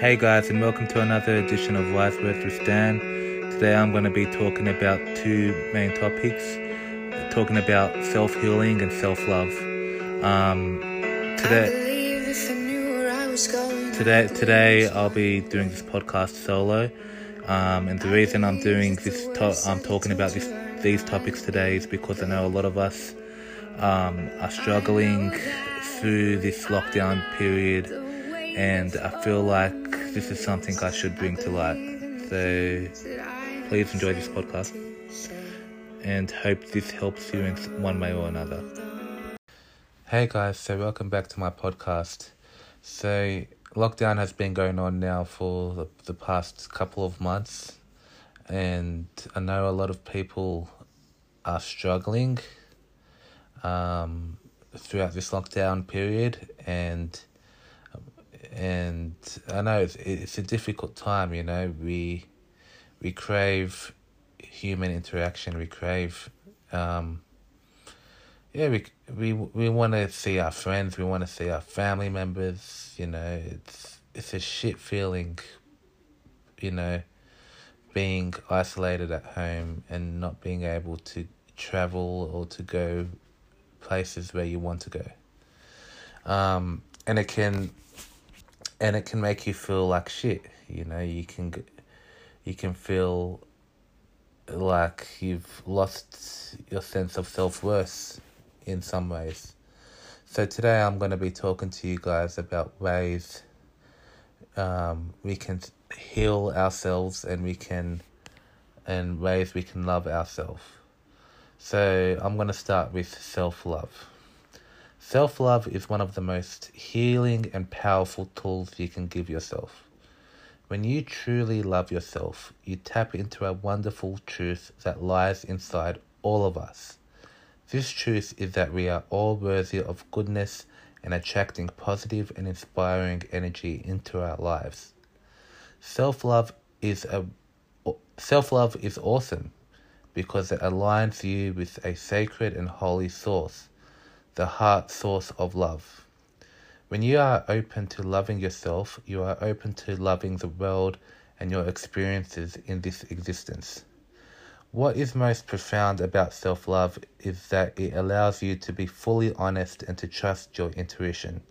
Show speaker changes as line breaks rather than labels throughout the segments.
Hey guys, and welcome to another edition of Wise Words with Dan. Today I'm going to be talking about two main topics talking about self healing and self love. Um, today, today, today I'll be doing this podcast solo. Um, and the reason I'm doing this, to- I'm talking about this, these topics today is because I know a lot of us um, are struggling through this lockdown period, and I feel like this is something I should bring to light. So please enjoy this podcast, and hope this helps you in one way or another. Hey guys, so welcome back to my podcast. So lockdown has been going on now for the, the past couple of months, and I know a lot of people are struggling um, throughout this lockdown period, and and I know it's, it's a difficult time. You know, we we crave human interaction. We crave, um, yeah, we we we want to see our friends. We want to see our family members. You know, it's it's a shit feeling. You know, being isolated at home and not being able to travel or to go places where you want to go. Um, and it can, and it can make you feel like shit. You know, you can, you can feel like you've lost your sense of self worth in some ways. So today I'm going to be talking to you guys about ways um, we can heal ourselves and we can, and ways we can love ourselves. So I'm going to start with self love. Self love is one of the most healing and powerful tools you can give yourself. When you truly love yourself, you tap into a wonderful truth that lies inside all of us. This truth is that we are all worthy of goodness and attracting positive and inspiring energy into our lives. Self love is a self love is awesome because it aligns you with a sacred and holy source, the heart source of love. When you are open to loving yourself, you are open to loving the world and your experiences in this existence. What is most profound about self love is that it allows you to be fully honest and to trust your intuition.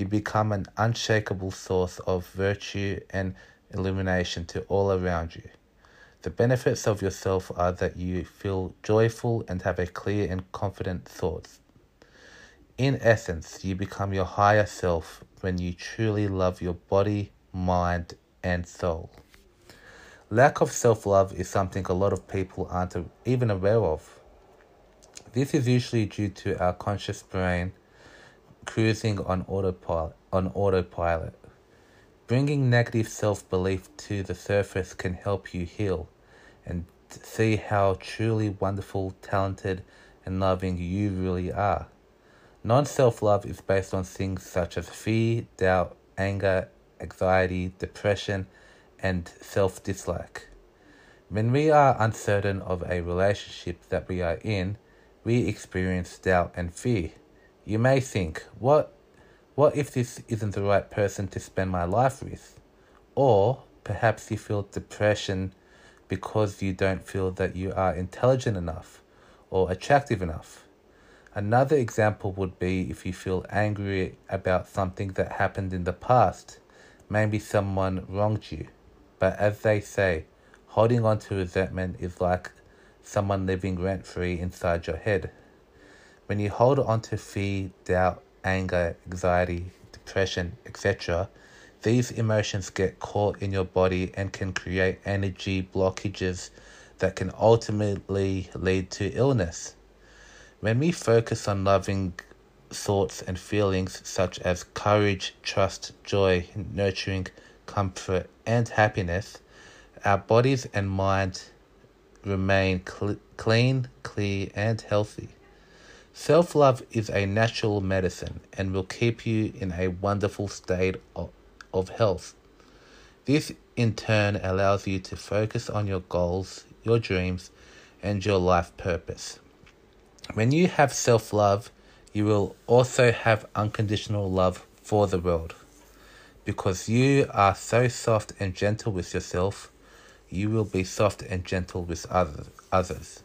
You become an unshakable source of virtue and illumination to all around you. The benefits of yourself are that you feel joyful and have a clear and confident thoughts. In essence, you become your higher self when you truly love your body, mind, and soul. Lack of self love is something a lot of people aren't even aware of. This is usually due to our conscious brain cruising on autopilot. On autopilot. Bringing negative self belief to the surface can help you heal and see how truly wonderful, talented, and loving you really are. Non self love is based on things such as fear, doubt, anger, anxiety, depression, and self dislike. When we are uncertain of a relationship that we are in, we experience doubt and fear. You may think, what, what if this isn't the right person to spend my life with? Or perhaps you feel depression because you don't feel that you are intelligent enough or attractive enough. Another example would be if you feel angry about something that happened in the past. Maybe someone wronged you. But as they say, holding on to resentment is like someone living rent free inside your head. When you hold on to fear, doubt, anger, anxiety, depression, etc., these emotions get caught in your body and can create energy blockages that can ultimately lead to illness. When we focus on loving thoughts and feelings such as courage, trust, joy, nurturing, comfort, and happiness, our bodies and minds remain cl- clean, clear, and healthy. Self love is a natural medicine and will keep you in a wonderful state of, of health. This in turn allows you to focus on your goals, your dreams, and your life purpose. When you have self love, you will also have unconditional love for the world. Because you are so soft and gentle with yourself, you will be soft and gentle with others.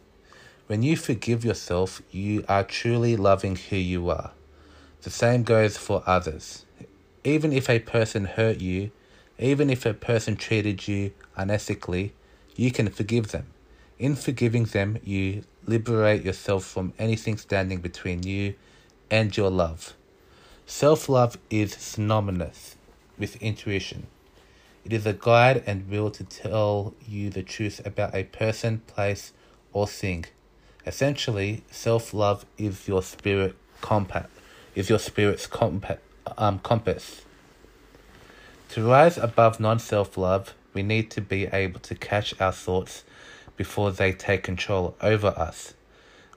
When you forgive yourself, you are truly loving who you are. The same goes for others. Even if a person hurt you, even if a person treated you unethically, you can forgive them. In forgiving them, you liberate yourself from anything standing between you and your love. Self love is synonymous with intuition. It is a guide and will to tell you the truth about a person, place, or thing. Essentially, self love is your spirit compass, is your spirit's compa- um, compass. To rise above non self love, we need to be able to catch our thoughts before they take control over us.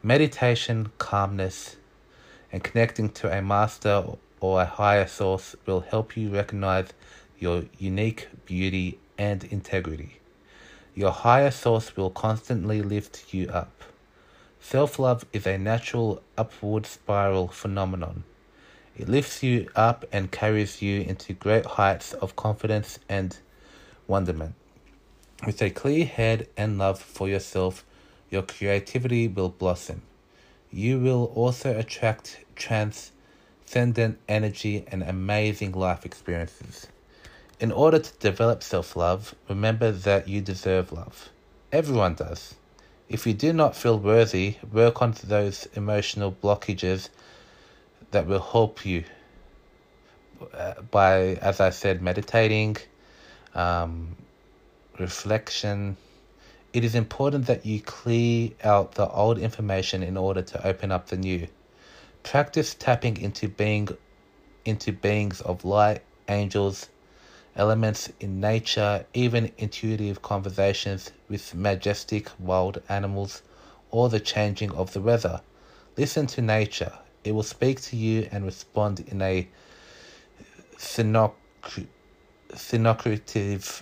Meditation, calmness, and connecting to a master or a higher source will help you recognize your unique beauty and integrity. Your higher source will constantly lift you up. Self love is a natural upward spiral phenomenon. It lifts you up and carries you into great heights of confidence and wonderment. With a clear head and love for yourself, your creativity will blossom. You will also attract transcendent energy and amazing life experiences. In order to develop self love, remember that you deserve love. Everyone does. If you do not feel worthy, work on those emotional blockages that will help you uh, by, as I said, meditating, um, reflection. It is important that you clear out the old information in order to open up the new. Practice tapping into being into beings of light, angels, elements in nature, even intuitive conversations with majestic wild animals, or the changing of the weather. Listen to nature. It will speak to you and respond in a synocrative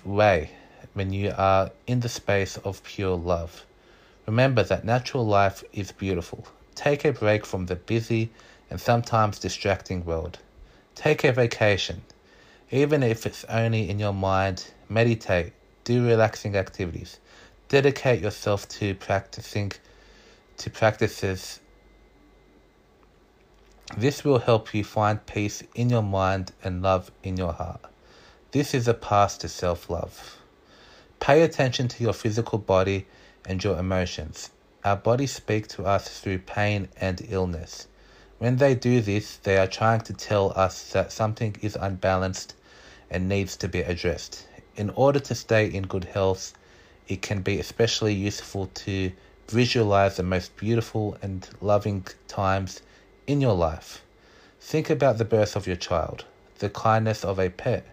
way when you are in the space of pure love. Remember that natural life is beautiful. Take a break from the busy and sometimes distracting world. Take a vacation. Even if it's only in your mind, meditate, do relaxing activities. Dedicate yourself to practicing to practices. This will help you find peace in your mind and love in your heart. This is a path to self love. Pay attention to your physical body and your emotions. Our bodies speak to us through pain and illness. When they do this, they are trying to tell us that something is unbalanced and needs to be addressed. In order to stay in good health, it can be especially useful to visualize the most beautiful and loving times in your life. Think about the birth of your child, the kindness of a pet,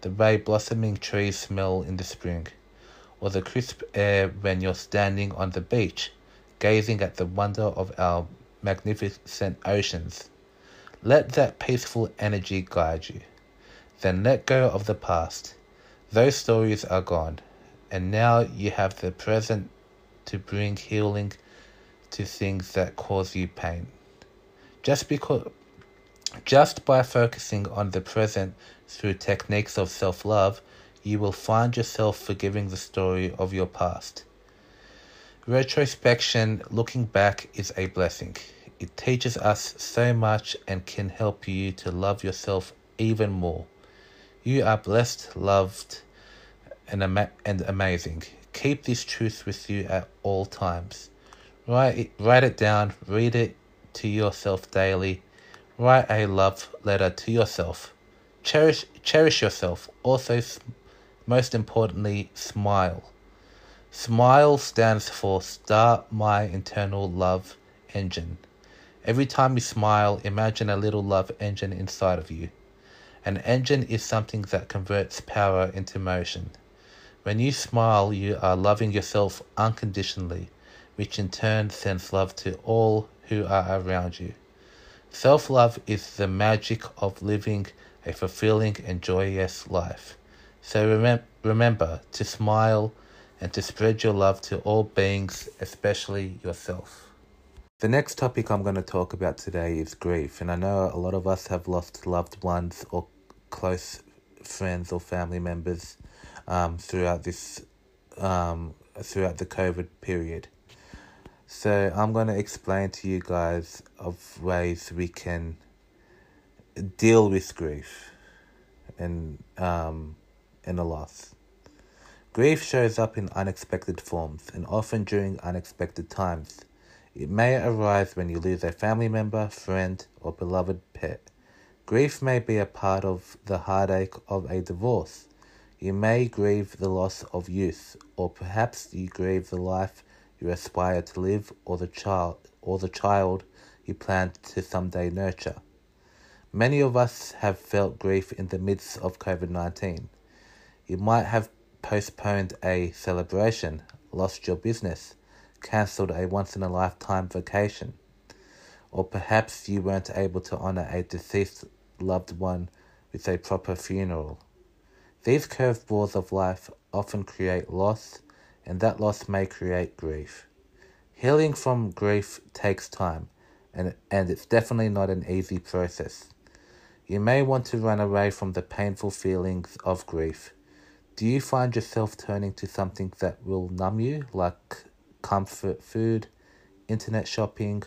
the way blossoming trees smell in the spring, or the crisp air when you're standing on the beach, gazing at the wonder of our magnificent oceans. Let that peaceful energy guide you. Then let go of the past. Those stories are gone, and now you have the present to bring healing to things that cause you pain. Just because just by focusing on the present through techniques of self-love, you will find yourself forgiving the story of your past. Retrospection, looking back, is a blessing. It teaches us so much and can help you to love yourself even more. You are blessed, loved, and, ama- and amazing. Keep this truth with you at all times. Write it, write it down, read it to yourself daily. Write a love letter to yourself. Cherish, cherish yourself. Also, most importantly, smile. SMILE stands for Start My Internal Love Engine. Every time you smile, imagine a little love engine inside of you. An engine is something that converts power into motion. When you smile, you are loving yourself unconditionally, which in turn sends love to all who are around you. Self love is the magic of living a fulfilling and joyous life. So remem- remember to smile and to spread your love to all beings, especially yourself. The next topic I'm going to talk about today is grief, and I know a lot of us have lost loved ones or close friends or family members um, throughout this um, throughout the COVID period. So I'm going to explain to you guys of ways we can deal with grief and um, and a loss. Grief shows up in unexpected forms and often during unexpected times. It may arise when you lose a family member, friend, or beloved pet. Grief may be a part of the heartache of a divorce. You may grieve the loss of youth, or perhaps you grieve the life you aspire to live or the child or the child you plan to someday nurture. Many of us have felt grief in the midst of COVID-19. You might have postponed a celebration, lost your business, cancelled a once in a lifetime vacation, or perhaps you weren't able to honour a deceased loved one with a proper funeral. These curveballs of life often create loss, and that loss may create grief. Healing from grief takes time, and, and it's definitely not an easy process. You may want to run away from the painful feelings of grief do you find yourself turning to something that will numb you, like comfort food, internet shopping,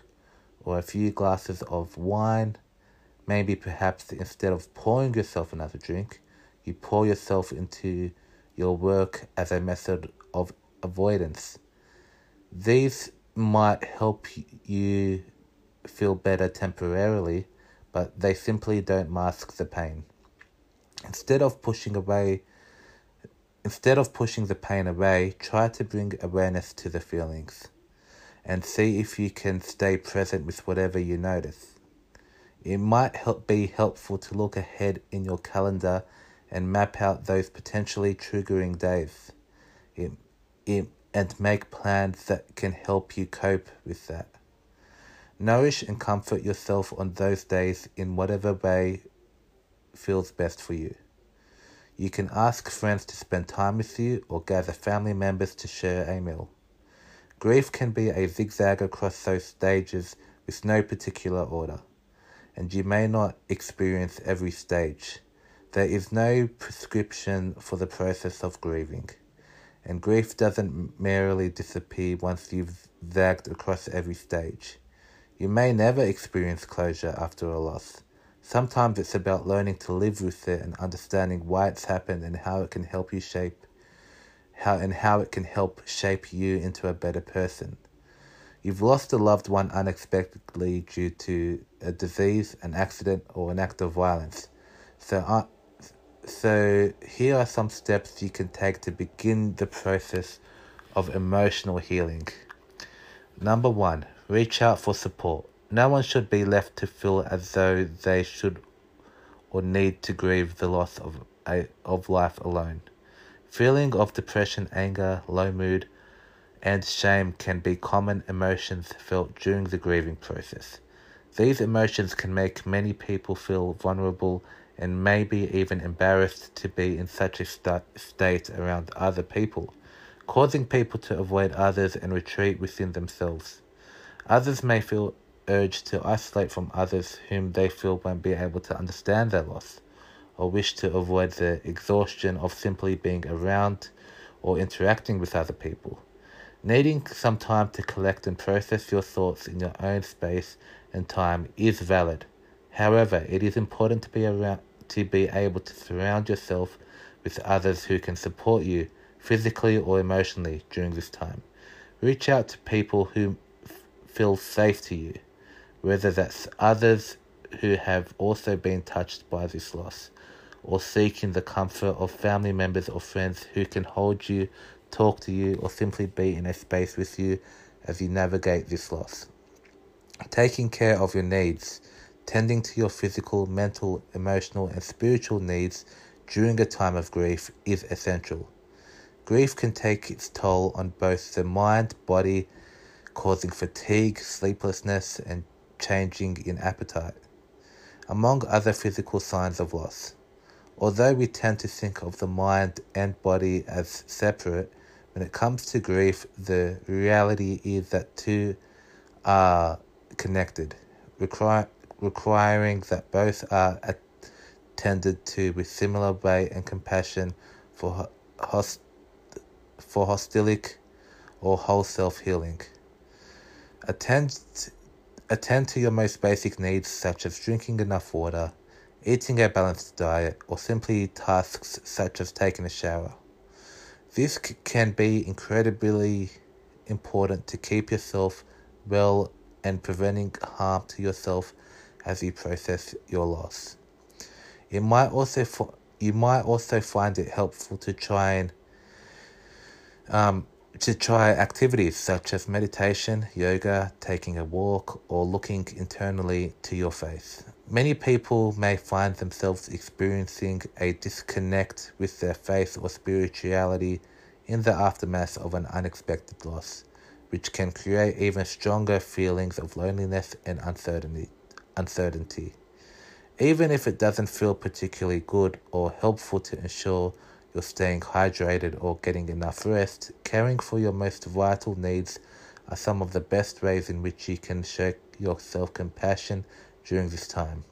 or a few glasses of wine? Maybe perhaps instead of pouring yourself another drink, you pour yourself into your work as a method of avoidance. These might help you feel better temporarily, but they simply don't mask the pain. Instead of pushing away Instead of pushing the pain away, try to bring awareness to the feelings and see if you can stay present with whatever you notice. It might help be helpful to look ahead in your calendar and map out those potentially triggering days. It, it, and make plans that can help you cope with that. Nourish and comfort yourself on those days in whatever way feels best for you. You can ask friends to spend time with you or gather family members to share a meal. Grief can be a zigzag across those stages with no particular order, and you may not experience every stage. There is no prescription for the process of grieving, and grief doesn't merely disappear once you've zagged across every stage. You may never experience closure after a loss, Sometimes it's about learning to live with it and understanding why it's happened and how it can help you shape how and how it can help shape you into a better person. You've lost a loved one unexpectedly due to a disease, an accident, or an act of violence. So, uh, so here are some steps you can take to begin the process of emotional healing. Number one, reach out for support. No one should be left to feel as though they should or need to grieve the loss of, a, of life alone. Feeling of depression, anger, low mood, and shame can be common emotions felt during the grieving process. These emotions can make many people feel vulnerable and maybe even embarrassed to be in such a st- state around other people, causing people to avoid others and retreat within themselves. Others may feel urge to isolate from others whom they feel won't be able to understand their loss, or wish to avoid the exhaustion of simply being around or interacting with other people. Needing some time to collect and process your thoughts in your own space and time is valid. However, it is important to be around to be able to surround yourself with others who can support you physically or emotionally during this time. Reach out to people who f- feel safe to you whether that's others who have also been touched by this loss, or seeking the comfort of family members or friends who can hold you, talk to you, or simply be in a space with you as you navigate this loss. Taking care of your needs, tending to your physical, mental, emotional, and spiritual needs during a time of grief is essential. Grief can take its toll on both the mind, body, causing fatigue, sleeplessness, and changing in appetite, among other physical signs of loss. Although we tend to think of the mind and body as separate, When it comes to grief, the reality is that two are connected, requiring that both are attended to with similar weight and compassion for host, for hostilic or whole self healing. Attend, attend to your most basic needs, such as drinking enough water, eating a balanced diet, or simply tasks such as taking a shower. This can be incredibly important to keep yourself well and preventing harm to yourself as you process your loss. It might also you might also find it helpful to try and um, to try activities such as meditation, yoga, taking a walk, or looking internally to your faith. Many people may find themselves experiencing a disconnect with their faith or spirituality in the aftermath of an unexpected loss, which can create even stronger feelings of loneliness and uncertainty. uncertainty. Even if it doesn't feel particularly good or helpful to ensure you're staying hydrated or getting enough rest, caring for your most vital needs are some of the best ways in which you can show yourself compassion during this time.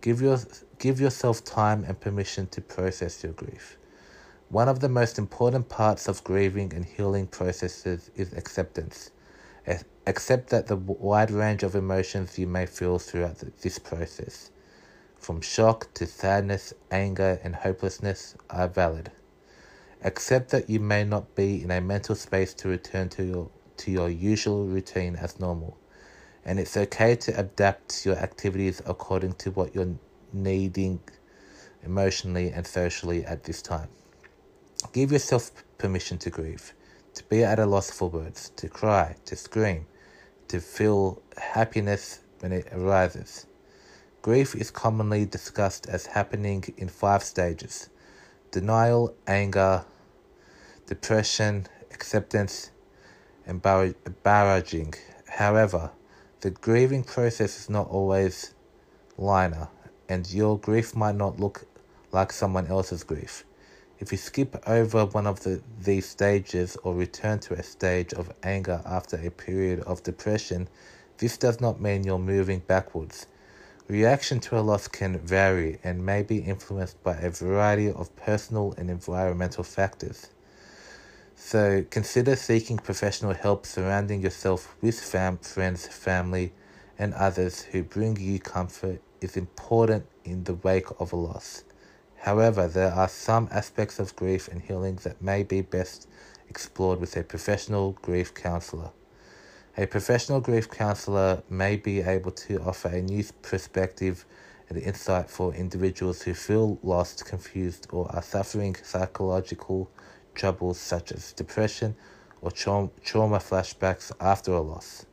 Give, your, give yourself time and permission to process your grief. One of the most important parts of grieving and healing processes is acceptance. Accept that the wide range of emotions you may feel throughout this process from shock to sadness, anger, and hopelessness are valid. Accept that you may not be in a mental space to return to your, to your usual routine as normal, and it's okay to adapt your activities according to what you're needing emotionally and socially at this time. Give yourself permission to grieve, to be at a loss for words, to cry, to scream, to feel happiness when it arises. Grief is commonly discussed as happening in five stages denial, anger, depression, acceptance, and bargaining. However, the grieving process is not always linear, and your grief might not look like someone else's grief. If you skip over one of the, these stages or return to a stage of anger after a period of depression, this does not mean you're moving backwards. Reaction to a loss can vary and may be influenced by a variety of personal and environmental factors. So consider seeking professional help surrounding yourself with fam- friends, family, and others who bring you comfort is important in the wake of a loss. However, there are some aspects of grief and healing that may be best explored with a professional grief counselor. A professional grief counselor may be able to offer a new perspective and insight for individuals who feel lost, confused, or are suffering psychological troubles such as depression or tra- trauma flashbacks after a loss.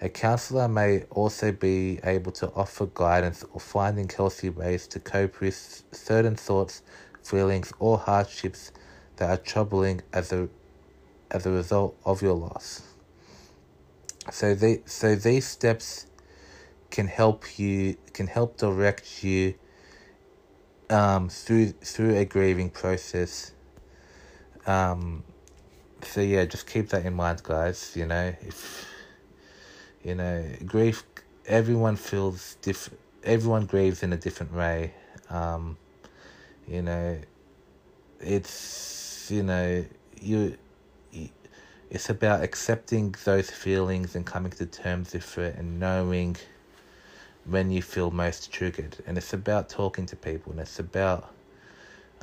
A counselor may also be able to offer guidance or finding healthy ways to cope with certain thoughts, feelings, or hardships that are troubling as a, as a result of your loss. So they so these steps can help you can help direct you um, through through a grieving process. Um, so yeah, just keep that in mind, guys. You know, if you know grief, everyone feels different. Everyone grieves in a different way. Um, you know, it's you know you it's about accepting those feelings and coming to terms with it and knowing when you feel most triggered. And it's about talking to people and it's about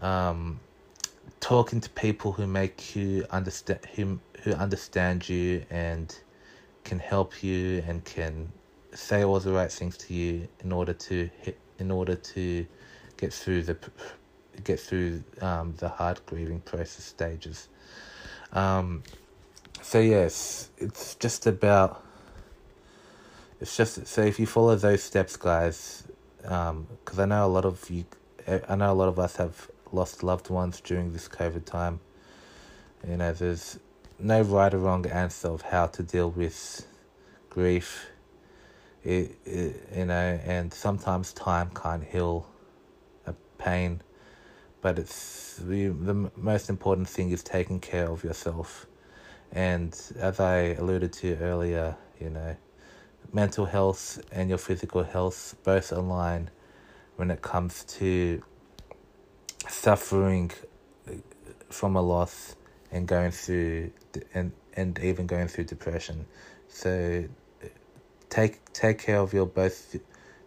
um, talking to people who make you understand who who understand you and can help you and can say all the right things to you in order to hit, in order to get through the get through um, the hard grieving process stages. Um, so yes, it's just about. It's just so if you follow those steps, guys, because um, I know a lot of you, I know a lot of us have lost loved ones during this COVID time. You know, there's no right or wrong answer of how to deal with grief. It, it, you know, and sometimes time can't heal a pain, but it's the the most important thing is taking care of yourself. And as I alluded to earlier, you know, mental health and your physical health both align when it comes to suffering from a loss and going through and and even going through depression. So take take care of your both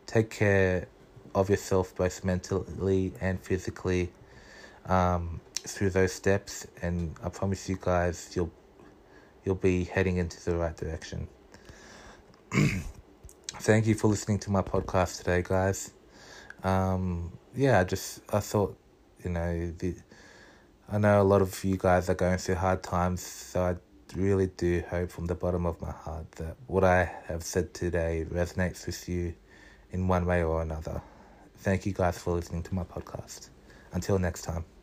take care of yourself both mentally and physically um, through those steps and I promise you guys you'll you'll be heading into the right direction. Thank you for listening to my podcast today, guys. Um, yeah, I just I thought, you know, the I know a lot of you guys are going through hard times, so I really do hope from the bottom of my heart that what I have said today resonates with you in one way or another. Thank you guys for listening to my podcast. Until next time.